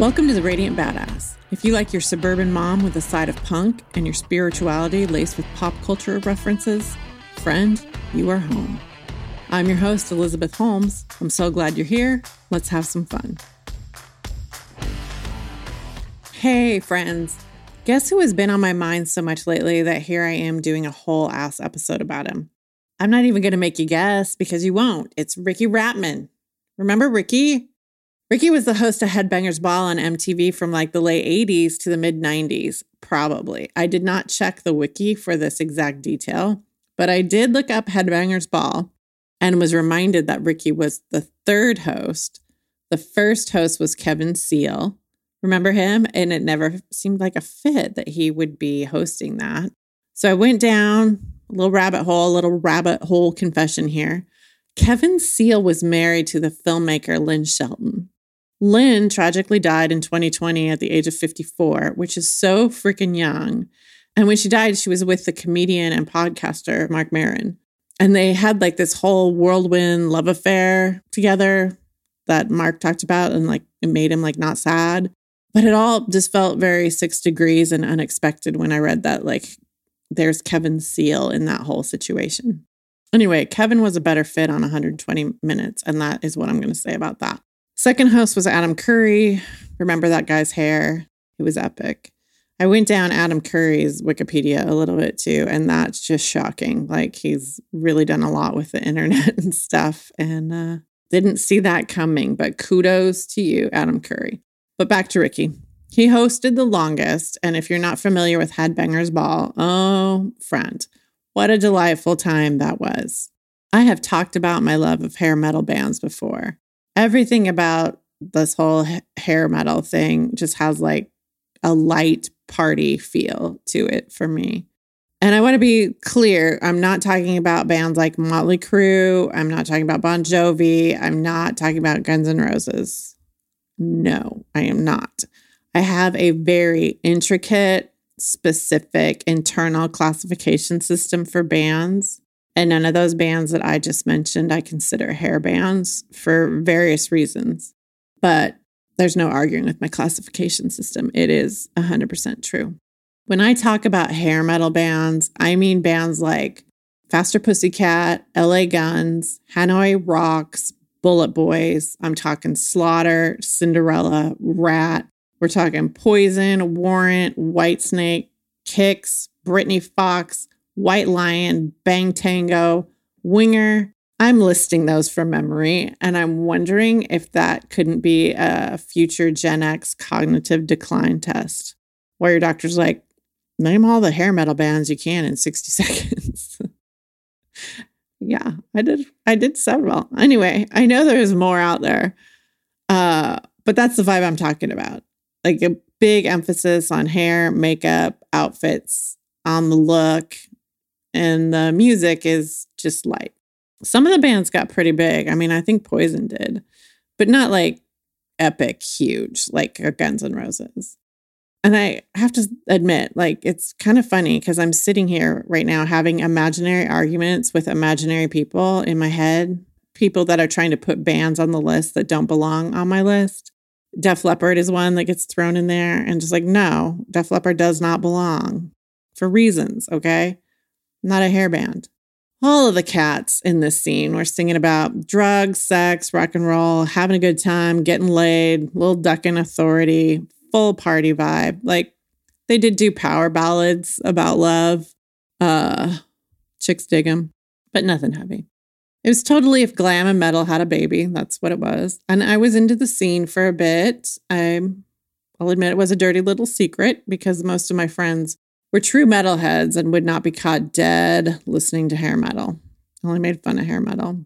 Welcome to the Radiant Badass. If you like your suburban mom with a side of punk and your spirituality laced with pop culture references, friend, you are home. I'm your host, Elizabeth Holmes. I'm so glad you're here. Let's have some fun. Hey, friends. Guess who has been on my mind so much lately that here I am doing a whole ass episode about him? I'm not even going to make you guess because you won't. It's Riki Rachtman. Remember Riki? Riki was the host of Headbangers Ball on MTV from like the late 80s to the mid 90s, probably. I did not check the wiki for this exact detail, but I did look up Headbangers Ball and was reminded that Riki was the third host. The first host was Kevin Seal. Remember him? And it never seemed like a fit that he would be hosting that. So I went down little rabbit hole, little rabbit hole confession here. Kevin Seal was married to the filmmaker Lynn Shelton. Lynn tragically died in 2020 at the age of 54, which is so freaking young. And when she died, she was with the comedian and podcaster Marc Maron. And they had like this whole whirlwind love affair together that Mark talked about and like it made him like not sad. But it all just felt very six degrees and unexpected when I read that like there's Kevin Seal in that whole situation. Anyway, Kevin was a better fit on 120 minutes, and that is what I'm going to say about that. Second host was Adam Curry. Remember that guy's hair? It was epic. I went down Adam Curry's Wikipedia a little bit too, and that's just shocking. Like he's really done a lot with the internet and stuff, and uh, didn't see that coming. But kudos to you, Adam Curry. But back to Riki. He hosted the longest, and if you're not familiar with Headbangers Ball, oh, friend, what a delightful time that was. I have talked about my love of hair metal bands before everything about this whole hair metal thing just has like a light party feel to it for me. And I want to be clear I'm not talking about bands like Motley Crue. I'm not talking about Bon Jovi. I'm not talking about Guns N' Roses. No, I am not. I have a very intricate, specific internal classification system for bands. And none of those bands that I just mentioned, I consider hair bands for various reasons. But there's no arguing with my classification system. It is 100% true. When I talk about hair metal bands, I mean bands like Faster Pussycat, LA Guns, Hanoi Rocks, Bullet Boys. I'm talking Slaughter, Cinderella, Ratt. We're talking Poison, Warrant, Whitesnake, Kix, Britny Fox, White Lion, Bang Tango, Winger. I'm listing those from memory, and I'm wondering if that couldn't be a future Gen X cognitive decline test where your doctor's like, name all the hair metal bands you can in 60 seconds. yeah, I did. I did several. Anyway, I know there's more out there, uh, but that's the vibe I'm talking about. Like a big emphasis on hair, makeup, outfits, on the look, and the music is just light. Some of the bands got pretty big. I mean, I think Poison did, but not like epic, huge, like Guns N' Roses. And I have to admit, like, it's kind of funny because I'm sitting here right now having imaginary arguments with imaginary people in my head, people that are trying to put bands on the list that don't belong on my list. Def Leppard is one that gets thrown in there, and just like, no, Def Leppard does not belong for reasons, okay? not a hair band. All of the cats in this scene were singing about drugs, sex, rock and roll, having a good time, getting laid, little ducking authority, full party vibe. Like they did do power ballads about love. Uh, chicks dig them, but nothing heavy. It was totally if glam and metal had a baby. That's what it was. And I was into the scene for a bit. I'll admit it was a dirty little secret because most of my friends were true metalheads and would not be caught dead listening to hair metal. I only made fun of hair metal.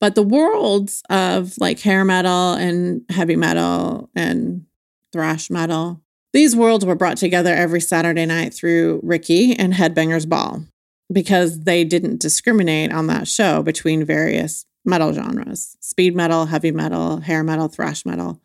But the worlds of like hair metal and heavy metal and thrash metal, these worlds were brought together every Saturday night through Riki and Headbangers Ball because they didn't discriminate on that show between various metal genres speed metal, heavy metal, hair metal, thrash metal.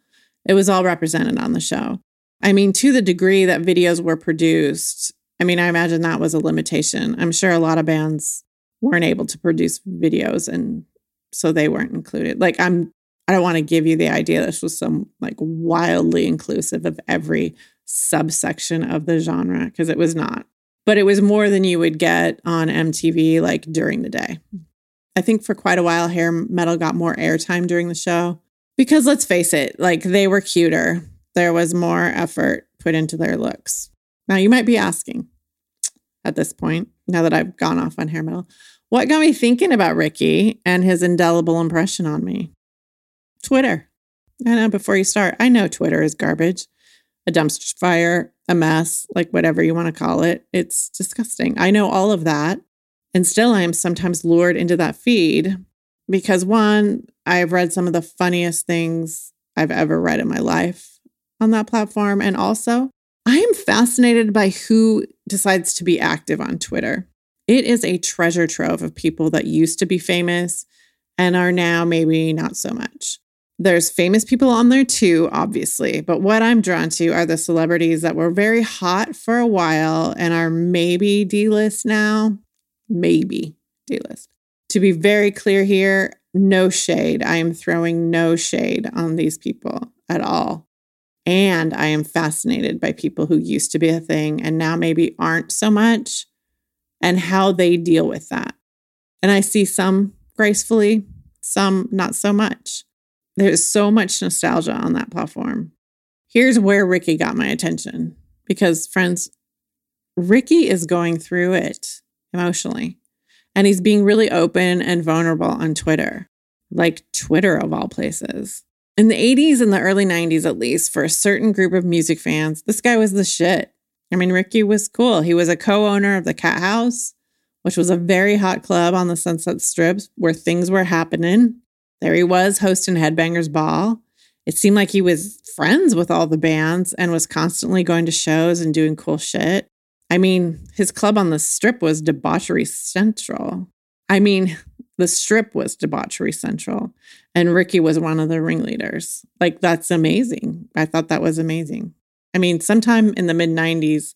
It was all represented on the show. I mean, to the degree that videos were produced I mean, I imagine that was a limitation. I'm sure a lot of bands weren't able to produce videos and so they weren't included. Like I'm I don't want to give you the idea this was some like wildly inclusive of every subsection of the genre because it was not. But it was more than you would get on MTV like during the day. I think for quite a while hair metal got more airtime during the show because let's face it, like they were cuter. There was more effort put into their looks. Now you might be asking at this point, now that I've gone off on hair metal, what got me thinking about Riki and his indelible impression on me? Twitter. I know before you start, I know Twitter is garbage, a dumpster fire, a mess, like whatever you want to call it. It's disgusting. I know all of that. And still, I am sometimes lured into that feed because one, I've read some of the funniest things I've ever read in my life on that platform. And also, I am fascinated by who decides to be active on Twitter. It is a treasure trove of people that used to be famous and are now maybe not so much. There's famous people on there too, obviously, but what I'm drawn to are the celebrities that were very hot for a while and are maybe D list now. Maybe D list. To be very clear here, no shade. I am throwing no shade on these people at all. And I am fascinated by people who used to be a thing and now maybe aren't so much and how they deal with that. And I see some gracefully, some not so much. There's so much nostalgia on that platform. Here's where Riki got my attention because, friends, Riki is going through it emotionally. And he's being really open and vulnerable on Twitter, like Twitter of all places. In the 80s and the early 90s, at least, for a certain group of music fans, this guy was the shit. I mean, Riki was cool. He was a co owner of the Cat House, which was a very hot club on the Sunset Strip where things were happening. There he was hosting Headbangers Ball. It seemed like he was friends with all the bands and was constantly going to shows and doing cool shit. I mean, his club on the strip was Debauchery Central. I mean, the strip was Debauchery Central, and Riki was one of the ringleaders. Like, that's amazing. I thought that was amazing. I mean, sometime in the mid 90s,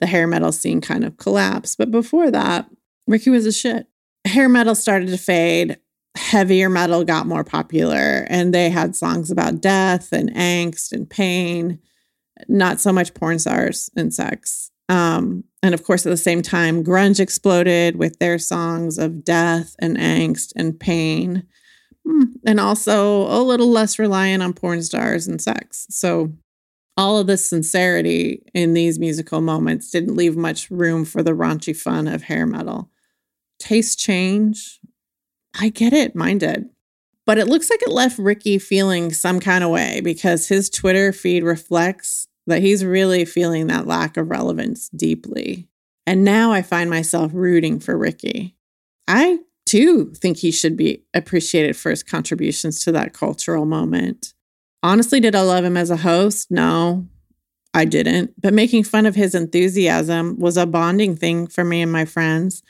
the hair metal scene kind of collapsed. But before that, Riki was a shit. Hair metal started to fade heavier metal got more popular and they had songs about death and angst and pain, not so much porn stars and sex. Um, and of course, at the same time, grunge exploded with their songs of death and angst and pain, hmm, and also a little less reliant on porn stars and sex. So, all of this sincerity in these musical moments didn't leave much room for the raunchy fun of hair metal. Taste change, I get it, mine did. But it looks like it left Riki feeling some kind of way because his Twitter feed reflects that he's really feeling that lack of relevance deeply. And now I find myself rooting for Riki. I too think he should be appreciated for his contributions to that cultural moment. Honestly, did I love him as a host? No, I didn't. But making fun of his enthusiasm was a bonding thing for me and my friends.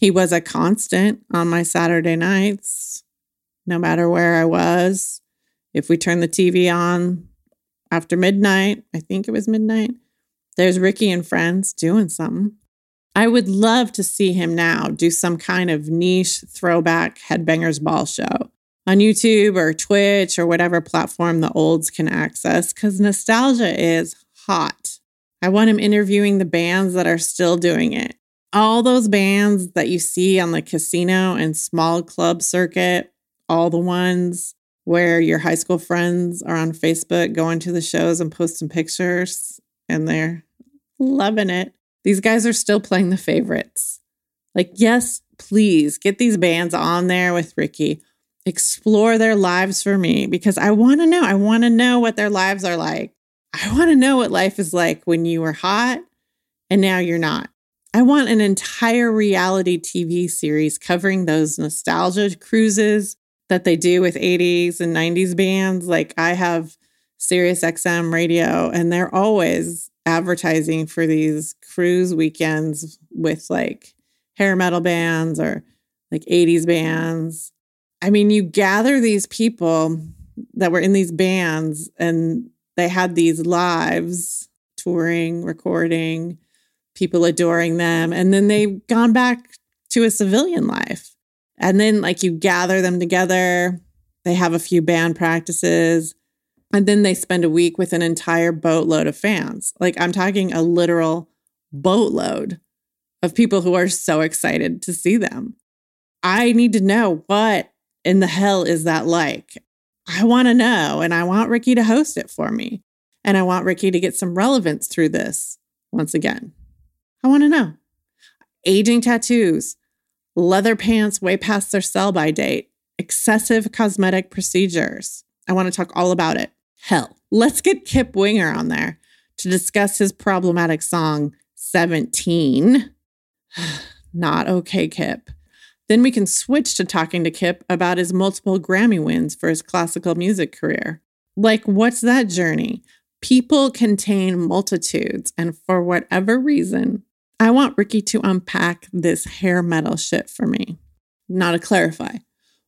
He was a constant on my Saturday nights, no matter where I was. If we turned the TV on after midnight, I think it was midnight, there's Riki and friends doing something. I would love to see him now do some kind of niche throwback Headbangers Ball show on YouTube or Twitch or whatever platform the olds can access because nostalgia is hot. I want him interviewing the bands that are still doing it all those bands that you see on the casino and small club circuit, all the ones where your high school friends are on Facebook going to the shows and posting pictures and they're loving it. These guys are still playing the favorites. Like, yes, please get these bands on there with Riki. Explore their lives for me because I want to know. I want to know what their lives are like. I want to know what life is like when you were hot and now you're not. I want an entire reality TV series covering those nostalgia cruises that they do with 80s and 90s bands. Like I have Sirius XM radio, and they're always advertising for these cruise weekends with like hair metal bands or like 80s bands. I mean, you gather these people that were in these bands and they had these lives touring, recording people adoring them. And then they've gone back to a civilian life. And then, like, you gather them together, they have a few band practices, and then they spend a week with an entire boatload of fans. Like, I'm talking a literal boatload of people who are so excited to see them. I need to know what in the hell is that like? I want to know, and I want Riki to host it for me. And I want Riki to get some relevance through this once again. I want to know. Aging tattoos, leather pants way past their sell by date, excessive cosmetic procedures. I want to talk all about it. Hell, let's get Kip Winger on there to discuss his problematic song, 17. Not okay, Kip. Then we can switch to talking to Kip about his multiple Grammy wins for his classical music career. Like, what's that journey? People contain multitudes, and for whatever reason, I want Riki to unpack this hair metal shit for me. Now, to clarify,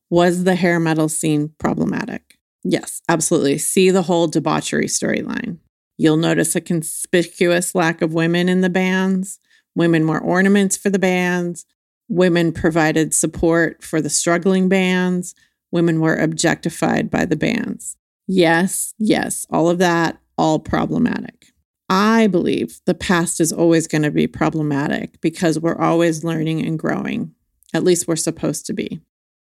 was the hair metal scene problematic? Yes, absolutely. See the whole debauchery storyline. You'll notice a conspicuous lack of women in the bands. Women wore ornaments for the bands. Women provided support for the struggling bands. Women were objectified by the bands. Yes, yes, all of that, all problematic. I believe the past is always going to be problematic because we're always learning and growing. At least we're supposed to be.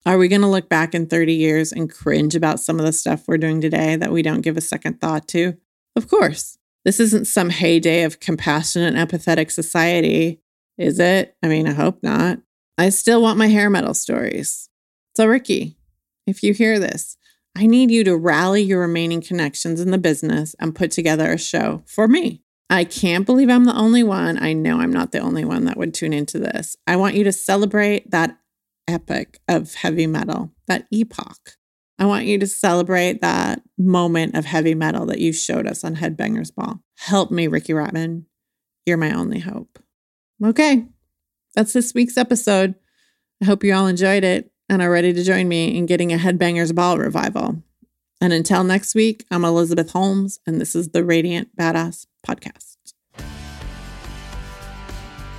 Are we going to look back in 30 years and cringe about some of the stuff we're doing today that we don't give a second thought to? Of course. This isn't some heyday of compassionate and empathetic society, is it? I mean, I hope not. I still want my hair metal stories. So, Riki, if you hear this, I need you to rally your remaining connections in the business and put together a show for me. I can't believe I'm the only one. I know I'm not the only one that would tune into this. I want you to celebrate that epic of heavy metal, that epoch. I want you to celebrate that moment of heavy metal that you showed us on Headbangers Ball. Help me, Riki Ratman. You're my only hope. Okay, that's this week's episode. I hope you all enjoyed it and are ready to join me in getting a Headbangers Ball revival. And until next week, I'm Elizabeth Holmes, and this is the Radiant Badass Podcast.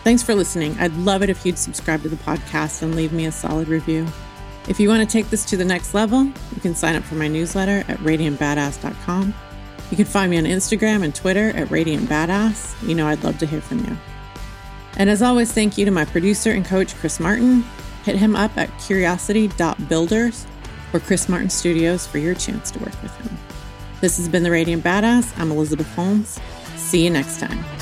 Thanks for listening. I'd love it if you'd subscribe to the podcast and leave me a solid review. If you want to take this to the next level, you can sign up for my newsletter at radiantbadass.com. You can find me on Instagram and Twitter at Radiant Badass. You know, I'd love to hear from you. And as always, thank you to my producer and coach, Chris Martin. Hit him up at curiosity.builders or Chris Martin Studios for your chance to work with him. This has been The Radiant Badass. I'm Elizabeth Holmes. See you next time.